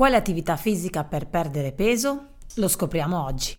Quale attività fisica per perdere peso? Lo scopriamo oggi.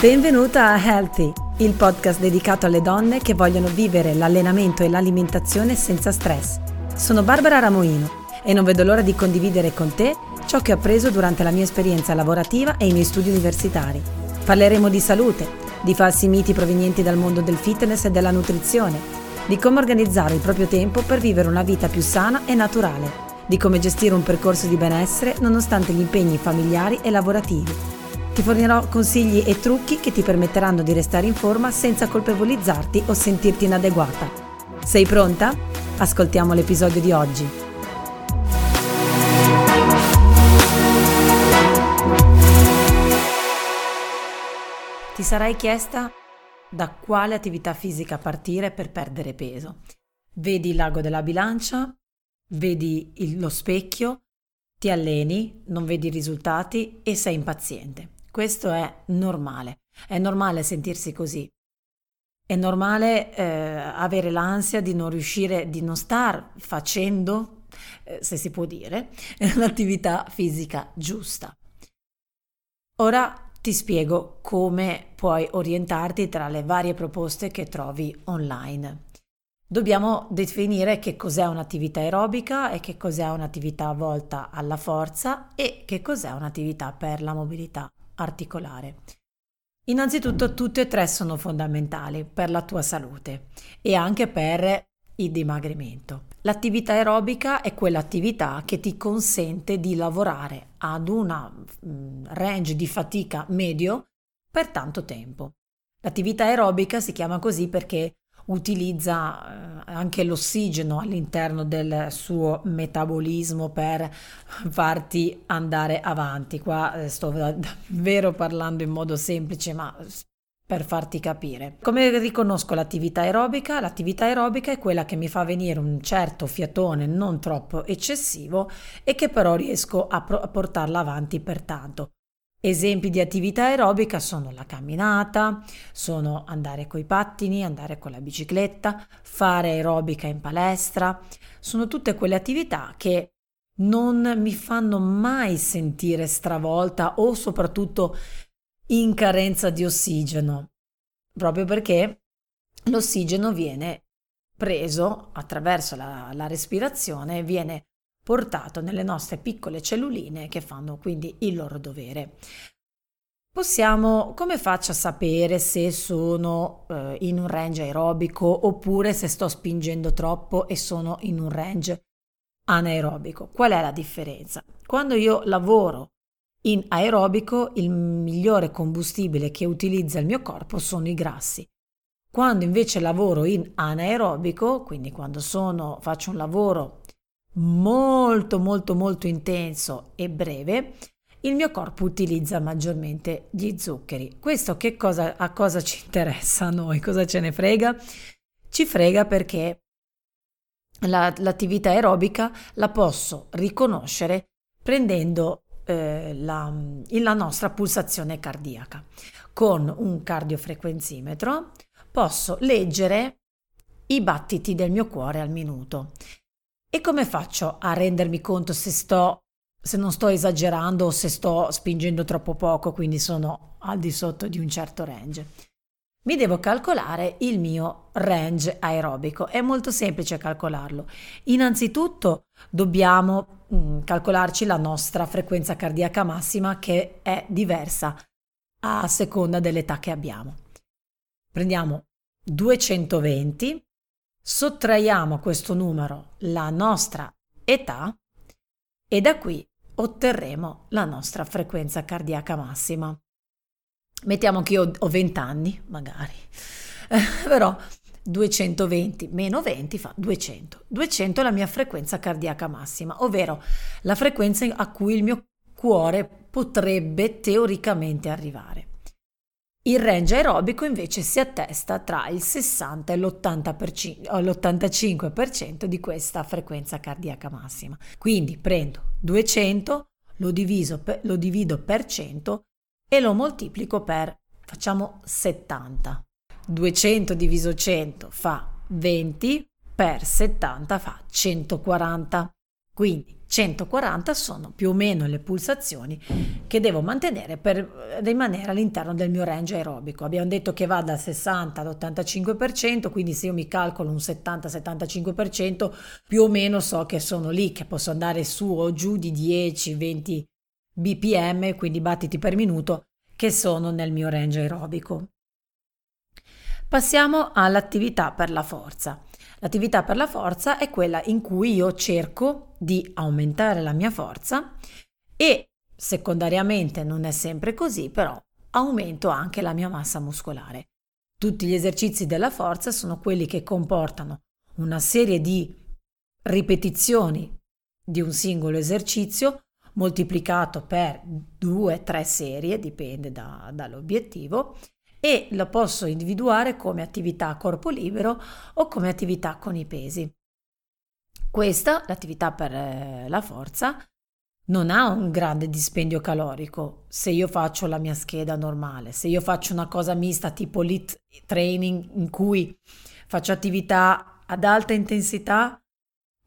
Benvenuta a Healthy, il podcast dedicato alle donne che vogliono vivere l'allenamento e l'alimentazione senza stress. Sono Barbara Ramoino e non vedo l'ora di condividere con te ciò che ho appreso durante la mia esperienza lavorativa e i miei studi universitari. Parleremo di salute, di falsi miti provenienti dal mondo del fitness e della nutrizione, di come organizzare il proprio tempo per vivere una vita più sana e naturale, di come gestire un percorso di benessere nonostante gli impegni familiari e lavorativi ti fornirò consigli e trucchi che ti permetteranno di restare in forma senza colpevolizzarti o sentirti inadeguata. Sei pronta? Ascoltiamo l'episodio di oggi. Ti sarai chiesta da quale attività fisica partire per perdere peso. Vedi il lago della bilancia, vedi il, lo specchio, ti alleni, non vedi i risultati e sei impaziente. Questo è normale, è normale sentirsi così. È normale eh, avere l'ansia di non riuscire, di non star facendo, eh, se si può dire, l'attività fisica giusta. Ora ti spiego come puoi orientarti tra le varie proposte che trovi online. Dobbiamo definire che cos'è un'attività aerobica e che cos'è un'attività volta alla forza e che cos'è un'attività per la mobilità articolare. Innanzitutto tutte e tre sono fondamentali per la tua salute e anche per il dimagrimento. L'attività aerobica è quell'attività che ti consente di lavorare ad una mm, range di fatica medio per tanto tempo. L'attività aerobica si chiama così perché utilizza eh, anche l'ossigeno all'interno del suo metabolismo per farti andare avanti. Qua eh, sto davvero parlando in modo semplice, ma per farti capire. Come riconosco l'attività aerobica? L'attività aerobica è quella che mi fa venire un certo fiatone non troppo eccessivo e che però riesco a, pro- a portarla avanti per tanto. Esempi di attività aerobica sono la camminata, sono andare coi pattini, andare con la bicicletta, fare aerobica in palestra, sono tutte quelle attività che non mi fanno mai sentire stravolta o soprattutto in carenza di ossigeno, proprio perché l'ossigeno viene preso attraverso la, la respirazione, viene portato nelle nostre piccole celluline che fanno quindi il loro dovere. Possiamo, come faccio a sapere se sono eh, in un range aerobico oppure se sto spingendo troppo e sono in un range anaerobico? Qual è la differenza? Quando io lavoro in aerobico, il migliore combustibile che utilizza il mio corpo sono i grassi. Quando invece lavoro in anaerobico, quindi quando sono, faccio un lavoro molto molto molto intenso e breve, il mio corpo utilizza maggiormente gli zuccheri. Questo che cosa, a cosa ci interessa a noi? Cosa ce ne frega? Ci frega perché la, l'attività aerobica la posso riconoscere prendendo eh, la, la nostra pulsazione cardiaca. Con un cardiofrequenzimetro posso leggere i battiti del mio cuore al minuto e come faccio a rendermi conto se sto se non sto esagerando o se sto spingendo troppo poco, quindi sono al di sotto di un certo range? Mi devo calcolare il mio range aerobico. È molto semplice calcolarlo. Innanzitutto dobbiamo mm, calcolarci la nostra frequenza cardiaca massima che è diversa a seconda dell'età che abbiamo. Prendiamo 220 Sottraiamo a questo numero la nostra età e da qui otterremo la nostra frequenza cardiaca massima. Mettiamo che io ho 20 anni, magari, però 220 meno 20 fa 200. 200 è la mia frequenza cardiaca massima, ovvero la frequenza a cui il mio cuore potrebbe teoricamente arrivare. Il range aerobico invece si attesta tra il 60 e l'85% di questa frequenza cardiaca massima. Quindi prendo 200, lo, per, lo divido per 100 e lo moltiplico per, facciamo 70. 200 diviso 100 fa 20, per 70 fa 140. Quindi 140 sono più o meno le pulsazioni che devo mantenere per rimanere all'interno del mio range aerobico. Abbiamo detto che va dal 60 all'85%, quindi se io mi calcolo un 70-75%, più o meno so che sono lì, che posso andare su o giù di 10-20 bpm, quindi battiti per minuto, che sono nel mio range aerobico. Passiamo all'attività per la forza. L'attività per la forza è quella in cui io cerco di aumentare la mia forza e secondariamente non è sempre così, però aumento anche la mia massa muscolare. Tutti gli esercizi della forza sono quelli che comportano una serie di ripetizioni di un singolo esercizio moltiplicato per due, tre serie, dipende da, dall'obiettivo, e lo posso individuare come attività a corpo libero o come attività con i pesi. Questa, l'attività per eh, la forza, non ha un grande dispendio calorico se io faccio la mia scheda normale, se io faccio una cosa mista tipo lit training in cui faccio attività ad alta intensità,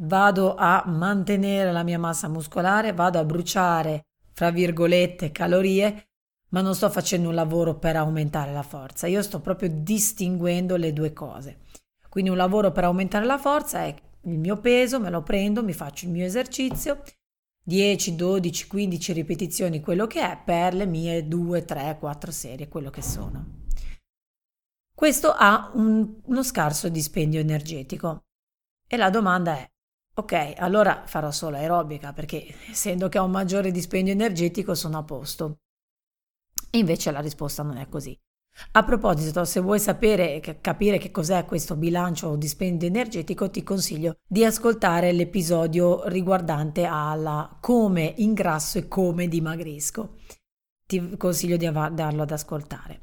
vado a mantenere la mia massa muscolare, vado a bruciare, fra virgolette, calorie ma non sto facendo un lavoro per aumentare la forza, io sto proprio distinguendo le due cose. Quindi un lavoro per aumentare la forza è il mio peso, me lo prendo, mi faccio il mio esercizio, 10, 12, 15 ripetizioni, quello che è, per le mie 2, 3, 4 serie, quello che sono. Questo ha un, uno scarso dispendio energetico. E la domanda è, ok, allora farò solo aerobica perché essendo che ho un maggiore dispendio energetico sono a posto. E invece la risposta non è così. A proposito, se vuoi sapere e capire che cos'è questo bilancio o dispendio energetico, ti consiglio di ascoltare l'episodio riguardante alla come ingrasso e come dimagrisco. Ti consiglio di andarlo ad ascoltare.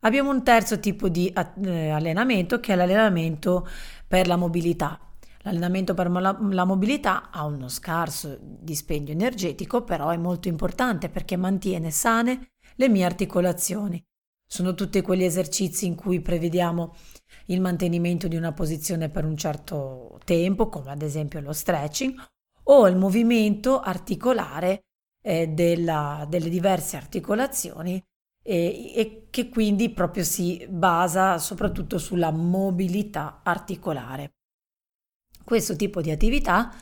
Abbiamo un terzo tipo di eh, allenamento che è l'allenamento per la mobilità. L'allenamento per la mobilità ha uno scarso dispendio energetico, però è molto importante perché mantiene sane le mie articolazioni. Sono tutti quegli esercizi in cui prevediamo il mantenimento di una posizione per un certo tempo, come ad esempio lo stretching, o il movimento articolare eh, della, delle diverse articolazioni e, e che quindi proprio si basa soprattutto sulla mobilità articolare. Questo tipo di attività,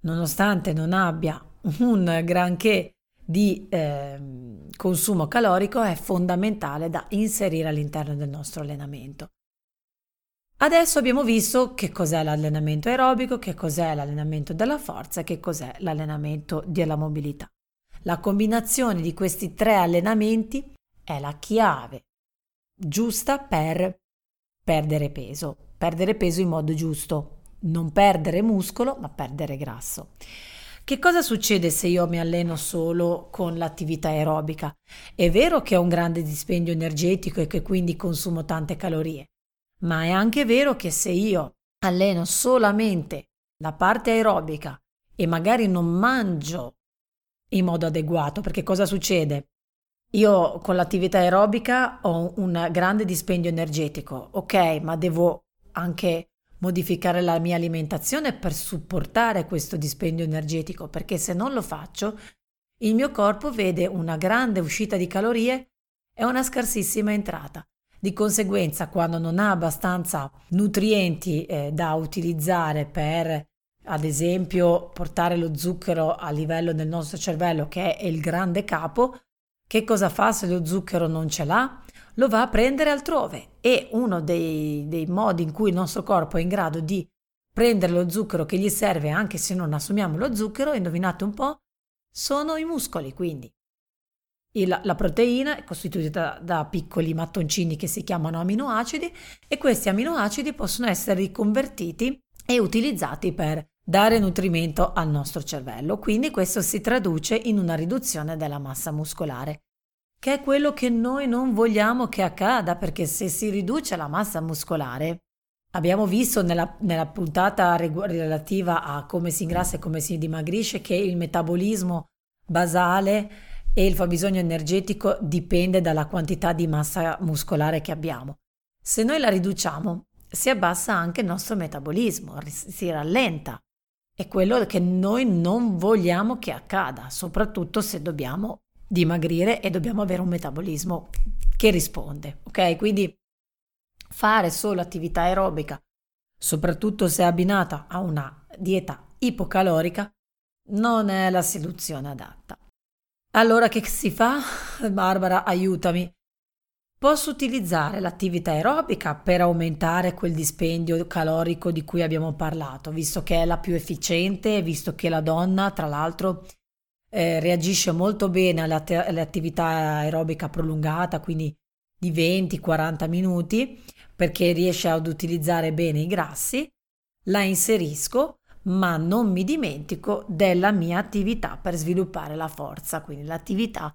nonostante non abbia un granché di eh, consumo calorico è fondamentale da inserire all'interno del nostro allenamento. Adesso abbiamo visto che cos'è l'allenamento aerobico, che cos'è l'allenamento della forza e che cos'è l'allenamento della mobilità. La combinazione di questi tre allenamenti è la chiave giusta per perdere peso, perdere peso in modo giusto, non perdere muscolo ma perdere grasso. Che cosa succede se io mi alleno solo con l'attività aerobica? È vero che ho un grande dispendio energetico e che quindi consumo tante calorie, ma è anche vero che se io alleno solamente la parte aerobica e magari non mangio in modo adeguato, perché cosa succede? Io con l'attività aerobica ho un grande dispendio energetico, ok, ma devo anche modificare la mia alimentazione per supportare questo dispendio energetico, perché se non lo faccio, il mio corpo vede una grande uscita di calorie e una scarsissima entrata. Di conseguenza, quando non ha abbastanza nutrienti eh, da utilizzare per, ad esempio, portare lo zucchero a livello del nostro cervello, che è il grande capo, che cosa fa se lo zucchero non ce l'ha? Lo va a prendere altrove e uno dei, dei modi in cui il nostro corpo è in grado di prendere lo zucchero che gli serve anche se non assumiamo lo zucchero, indovinate un po', sono i muscoli quindi. Il, la proteina è costituita da piccoli mattoncini che si chiamano aminoacidi e questi aminoacidi possono essere riconvertiti e utilizzati per dare nutrimento al nostro cervello. Quindi questo si traduce in una riduzione della massa muscolare che è quello che noi non vogliamo che accada, perché se si riduce la massa muscolare, abbiamo visto nella, nella puntata relativa a come si ingrassa e come si dimagrisce che il metabolismo basale e il fabbisogno energetico dipende dalla quantità di massa muscolare che abbiamo. Se noi la riduciamo, si abbassa anche il nostro metabolismo, si rallenta. È quello che noi non vogliamo che accada, soprattutto se dobbiamo dimagrire e dobbiamo avere un metabolismo che risponde, ok? Quindi fare solo attività aerobica, soprattutto se abbinata a una dieta ipocalorica, non è la soluzione adatta. Allora che si fa? Barbara, aiutami. Posso utilizzare l'attività aerobica per aumentare quel dispendio calorico di cui abbiamo parlato, visto che è la più efficiente, visto che la donna, tra l'altro, eh, reagisce molto bene all'attività aerobica prolungata, quindi di 20-40 minuti, perché riesce ad utilizzare bene i grassi, la inserisco, ma non mi dimentico della mia attività per sviluppare la forza, quindi l'attività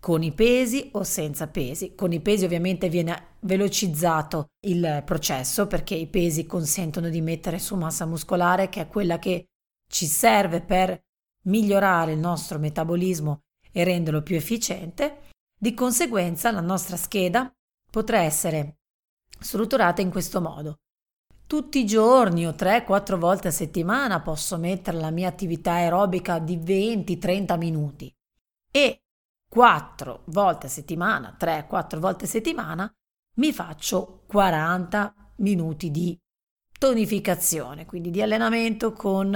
con i pesi o senza pesi. Con i pesi ovviamente viene velocizzato il processo perché i pesi consentono di mettere su massa muscolare che è quella che ci serve per migliorare il nostro metabolismo e renderlo più efficiente. Di conseguenza la nostra scheda potrà essere strutturata in questo modo. Tutti i giorni o 3-4 volte a settimana posso mettere la mia attività aerobica di 20-30 minuti e quattro volte a settimana, 3-4 volte a settimana, mi faccio 40 minuti di tonificazione, quindi di allenamento con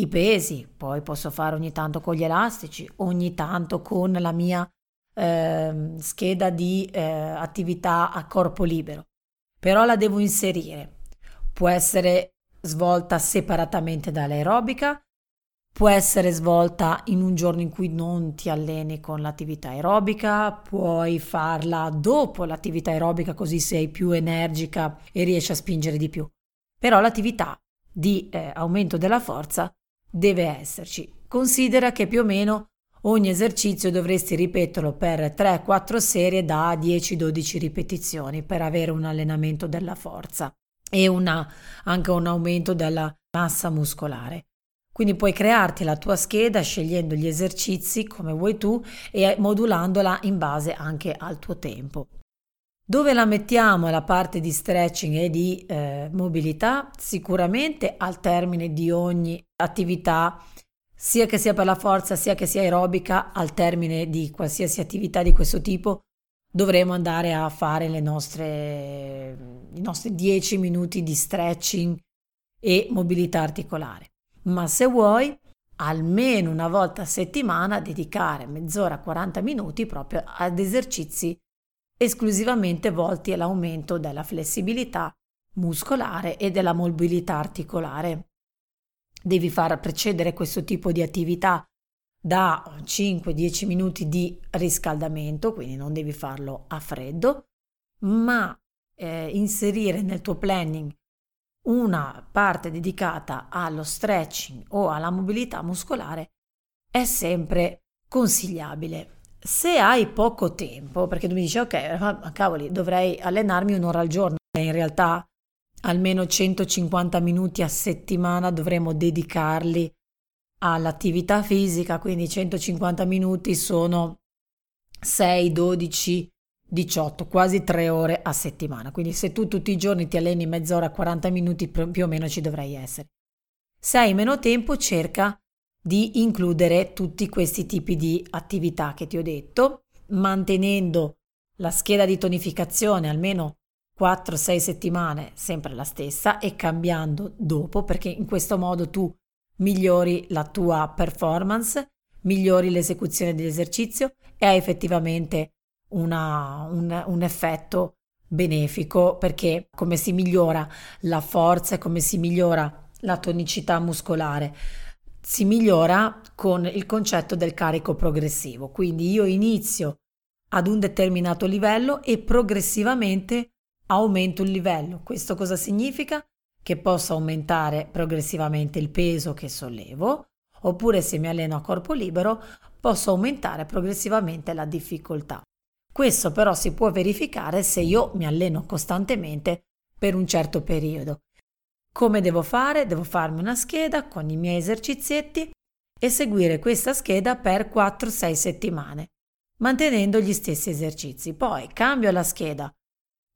i pesi, poi posso fare ogni tanto con gli elastici, ogni tanto con la mia eh, scheda di eh, attività a corpo libero, però la devo inserire. Può essere svolta separatamente dall'aerobica, Può essere svolta in un giorno in cui non ti alleni con l'attività aerobica, puoi farla dopo l'attività aerobica così sei più energica e riesci a spingere di più. Però l'attività di eh, aumento della forza deve esserci. Considera che più o meno ogni esercizio dovresti ripeterlo per 3-4 serie da 10-12 ripetizioni per avere un allenamento della forza e una, anche un aumento della massa muscolare. Quindi puoi crearti la tua scheda scegliendo gli esercizi come vuoi tu e modulandola in base anche al tuo tempo. Dove la mettiamo la parte di stretching e di eh, mobilità? Sicuramente al termine di ogni attività, sia che sia per la forza, sia che sia aerobica, al termine di qualsiasi attività di questo tipo, dovremo andare a fare nostre, i nostri 10 minuti di stretching e mobilità articolare ma se vuoi almeno una volta a settimana dedicare mezz'ora, 40 minuti proprio ad esercizi esclusivamente volti all'aumento della flessibilità muscolare e della mobilità articolare. Devi far precedere questo tipo di attività da 5-10 minuti di riscaldamento, quindi non devi farlo a freddo, ma eh, inserire nel tuo planning una parte dedicata allo stretching o alla mobilità muscolare è sempre consigliabile. Se hai poco tempo, perché tu mi dici ok, cavoli, dovrei allenarmi un'ora al giorno, in realtà almeno 150 minuti a settimana dovremo dedicarli all'attività fisica, quindi 150 minuti sono 6, 12 18, quasi 3 ore a settimana. Quindi se tu tutti i giorni ti alleni mezz'ora, 40 minuti più o meno ci dovrai essere. Se hai meno tempo, cerca di includere tutti questi tipi di attività che ti ho detto, mantenendo la scheda di tonificazione almeno 4-6 settimane sempre la stessa e cambiando dopo, perché in questo modo tu migliori la tua performance, migliori l'esecuzione dell'esercizio e hai effettivamente una, un, un effetto benefico perché come si migliora la forza e come si migliora la tonicità muscolare si migliora con il concetto del carico progressivo. Quindi io inizio ad un determinato livello e progressivamente aumento il livello. Questo cosa significa? Che posso aumentare progressivamente il peso che sollevo oppure se mi alleno a corpo libero posso aumentare progressivamente la difficoltà. Questo però si può verificare se io mi alleno costantemente per un certo periodo. Come devo fare? Devo farmi una scheda con i miei esercizietti e seguire questa scheda per 4-6 settimane, mantenendo gli stessi esercizi. Poi cambio la scheda.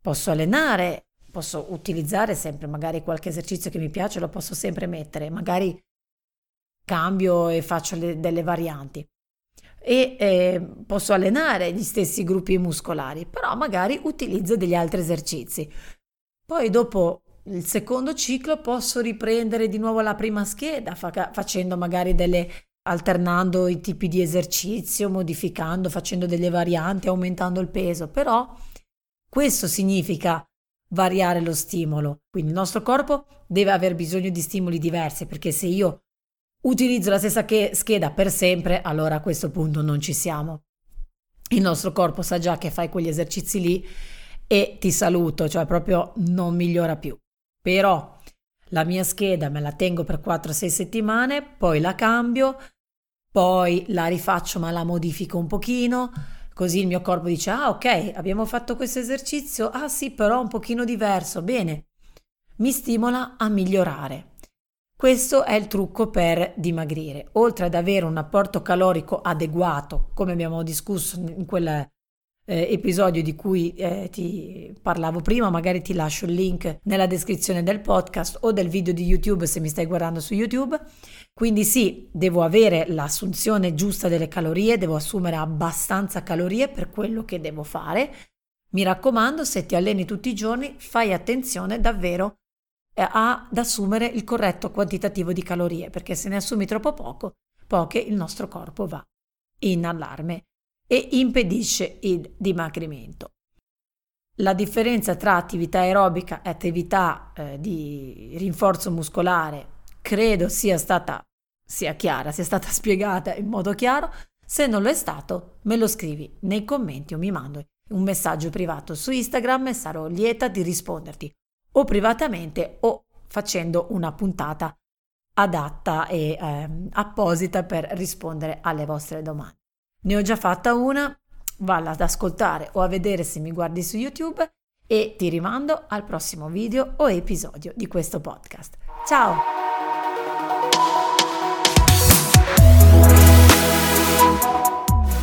Posso allenare posso utilizzare sempre, magari qualche esercizio che mi piace lo posso sempre mettere, magari cambio e faccio le, delle varianti e eh, posso allenare gli stessi gruppi muscolari, però magari utilizzo degli altri esercizi. Poi dopo il secondo ciclo posso riprendere di nuovo la prima scheda fa- facendo magari delle alternando i tipi di esercizio, modificando, facendo delle varianti, aumentando il peso, però questo significa variare lo stimolo. Quindi il nostro corpo deve aver bisogno di stimoli diversi, perché se io utilizzo la stessa scheda per sempre, allora a questo punto non ci siamo. Il nostro corpo sa già che fai quegli esercizi lì e ti saluto, cioè proprio non migliora più. Però la mia scheda me la tengo per 4-6 settimane, poi la cambio, poi la rifaccio ma la modifico un pochino, così il mio corpo dice ah ok abbiamo fatto questo esercizio, ah sì però un pochino diverso, bene, mi stimola a migliorare. Questo è il trucco per dimagrire. Oltre ad avere un apporto calorico adeguato, come abbiamo discusso in quel eh, episodio di cui eh, ti parlavo prima, magari ti lascio il link nella descrizione del podcast o del video di YouTube se mi stai guardando su YouTube. Quindi sì, devo avere l'assunzione giusta delle calorie, devo assumere abbastanza calorie per quello che devo fare. Mi raccomando, se ti alleni tutti i giorni, fai attenzione davvero eh, ad assumere il corretto quantitativo di calorie, perché se ne assumi troppo poco, poche, il nostro corpo va in allarme e impedisce il dimagrimento. La differenza tra attività aerobica e attività eh, di rinforzo muscolare credo sia stata sia chiara, sia stata spiegata in modo chiaro. Se non lo è stato, me lo scrivi nei commenti o mi mando un messaggio privato su Instagram e sarò lieta di risponderti o privatamente o facendo una puntata adatta e eh, apposita per rispondere alle vostre domande. Ne ho già fatta una, valla ad ascoltare o a vedere se mi guardi su YouTube e ti rimando al prossimo video o episodio di questo podcast. Ciao!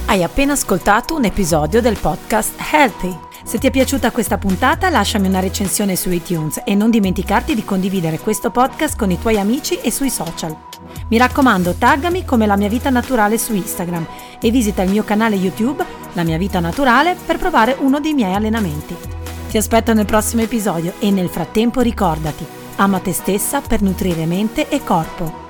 Hai appena ascoltato un episodio del podcast Healthy. Se ti è piaciuta questa puntata lasciami una recensione su iTunes e non dimenticarti di condividere questo podcast con i tuoi amici e sui social. Mi raccomando, taggami come la mia vita naturale su Instagram e visita il mio canale YouTube, La mia vita naturale, per provare uno dei miei allenamenti. Ti aspetto nel prossimo episodio e nel frattempo ricordati, ama te stessa per nutrire mente e corpo.